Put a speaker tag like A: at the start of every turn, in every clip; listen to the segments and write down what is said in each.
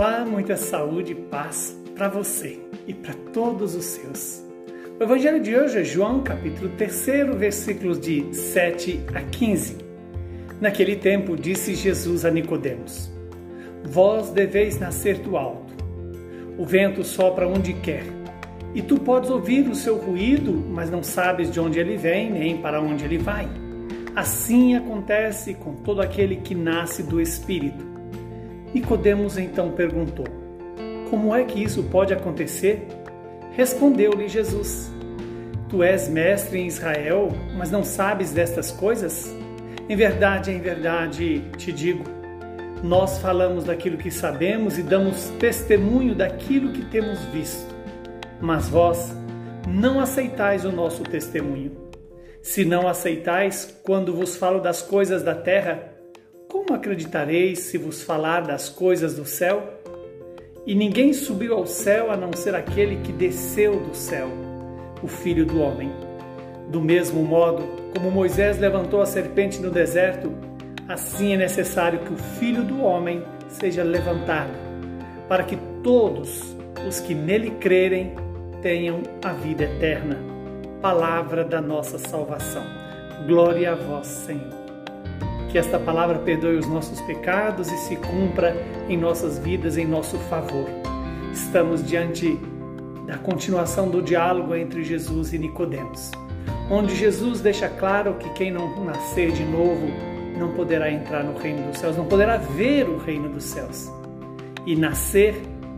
A: Olá, muita saúde e paz para você e para todos os seus. O evangelho de hoje é João, capítulo 3, versículos de 7 a 15. Naquele tempo disse Jesus a Nicodemos: Vós deveis nascer do alto. O vento sopra onde quer, e tu podes ouvir o seu ruído, mas não sabes de onde ele vem nem para onde ele vai. Assim acontece com todo aquele que nasce do Espírito. Nicodemos então perguntou: Como é que isso pode acontecer? Respondeu-lhe Jesus: Tu és mestre em Israel, mas não sabes destas coisas? Em verdade, em verdade te digo, nós falamos daquilo que sabemos e damos testemunho daquilo que temos visto. Mas vós não aceitais o nosso testemunho. Se não aceitais quando vos falo das coisas da terra, como acreditareis se vos falar das coisas do céu? E ninguém subiu ao céu a não ser aquele que desceu do céu, o Filho do Homem. Do mesmo modo, como Moisés levantou a serpente no deserto, assim é necessário que o Filho do Homem seja levantado, para que todos os que nele crerem tenham a vida eterna. Palavra da nossa salvação. Glória a vós, Senhor. Que esta palavra perdoe os nossos pecados e se cumpra em nossas vidas em nosso favor. Estamos diante da continuação do diálogo entre Jesus e Nicodemos, onde Jesus deixa claro que quem não nascer de novo não poderá entrar no reino dos céus, não poderá ver o reino dos céus. E nascer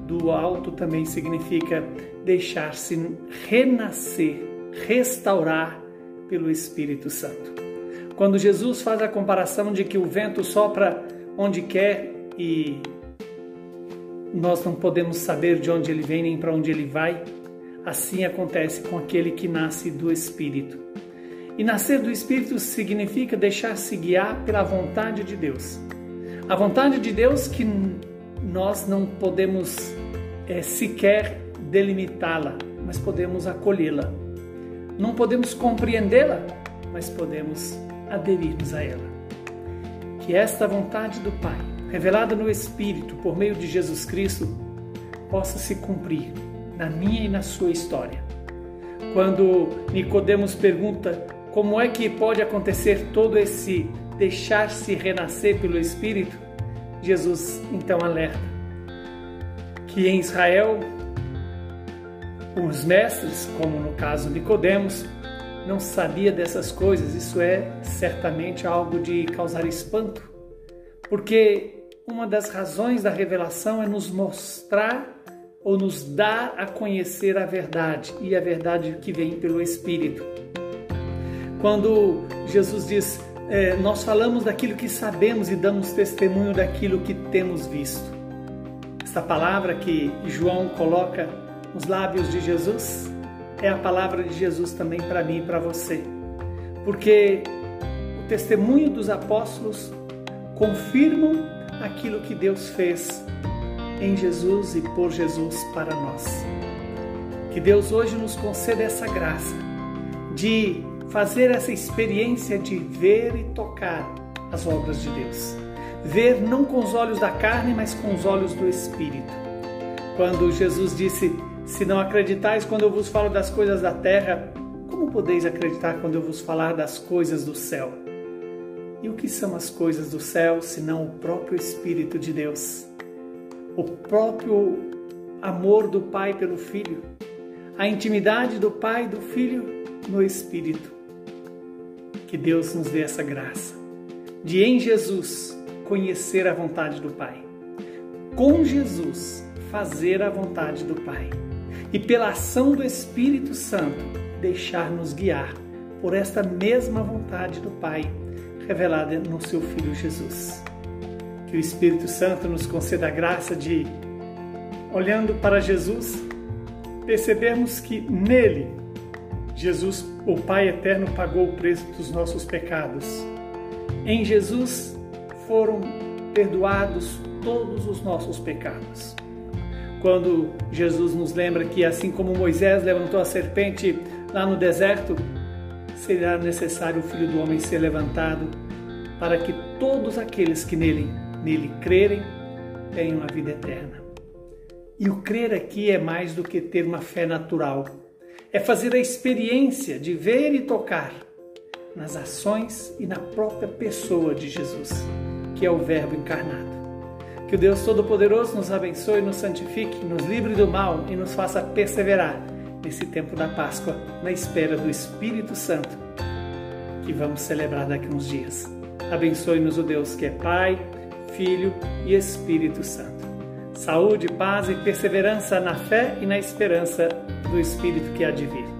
A: do alto também significa deixar-se renascer, restaurar pelo Espírito Santo. Quando Jesus faz a comparação de que o vento sopra onde quer e nós não podemos saber de onde ele vem nem para onde ele vai, assim acontece com aquele que nasce do Espírito. E nascer do Espírito significa deixar-se guiar pela vontade de Deus. A vontade de Deus que nós não podemos é, sequer delimitá-la, mas podemos acolhê-la. Não podemos compreendê-la, mas podemos aderirmos a ela. Que esta vontade do Pai, revelada no Espírito por meio de Jesus Cristo, possa se cumprir na minha e na sua história. Quando Nicodemos pergunta como é que pode acontecer todo esse deixar-se renascer pelo Espírito, Jesus então alerta que em Israel os mestres, como no caso Nicodemos, não sabia dessas coisas, isso é certamente algo de causar espanto, porque uma das razões da revelação é nos mostrar ou nos dar a conhecer a verdade e a verdade que vem pelo Espírito. Quando Jesus diz, é, nós falamos daquilo que sabemos e damos testemunho daquilo que temos visto. Esta palavra que João coloca nos lábios de Jesus é a palavra de Jesus também para mim e para você. Porque o testemunho dos apóstolos confirmam aquilo que Deus fez em Jesus e por Jesus para nós. Que Deus hoje nos conceda essa graça de fazer essa experiência de ver e tocar as obras de Deus. Ver não com os olhos da carne, mas com os olhos do Espírito. Quando Jesus disse: se não acreditais quando eu vos falo das coisas da terra, como podeis acreditar quando eu vos falar das coisas do céu? E o que são as coisas do céu, senão o próprio Espírito de Deus? O próprio amor do Pai pelo Filho, a intimidade do Pai e do Filho no Espírito. Que Deus nos dê essa graça de, em Jesus, conhecer a vontade do Pai. Com Jesus, fazer a vontade do Pai e pela ação do Espírito Santo deixar-nos guiar por esta mesma vontade do Pai revelada no seu Filho Jesus. Que o Espírito Santo nos conceda a graça de, olhando para Jesus, percebermos que nele, Jesus, o Pai eterno, pagou o preço dos nossos pecados. Em Jesus foram perdoados todos os nossos pecados quando Jesus nos lembra que, assim como Moisés levantou a serpente lá no deserto, será necessário o Filho do Homem ser levantado para que todos aqueles que nele, nele crerem tenham a vida eterna. E o crer aqui é mais do que ter uma fé natural. É fazer a experiência de ver e tocar nas ações e na própria pessoa de Jesus, que é o Verbo encarnado. Que o Deus Todo-Poderoso nos abençoe, nos santifique, nos livre do mal e nos faça perseverar nesse tempo da Páscoa, na espera do Espírito Santo, que vamos celebrar daqui uns dias. Abençoe-nos o Deus que é Pai, Filho e Espírito Santo. Saúde, paz e perseverança na fé e na esperança do Espírito que há de vir.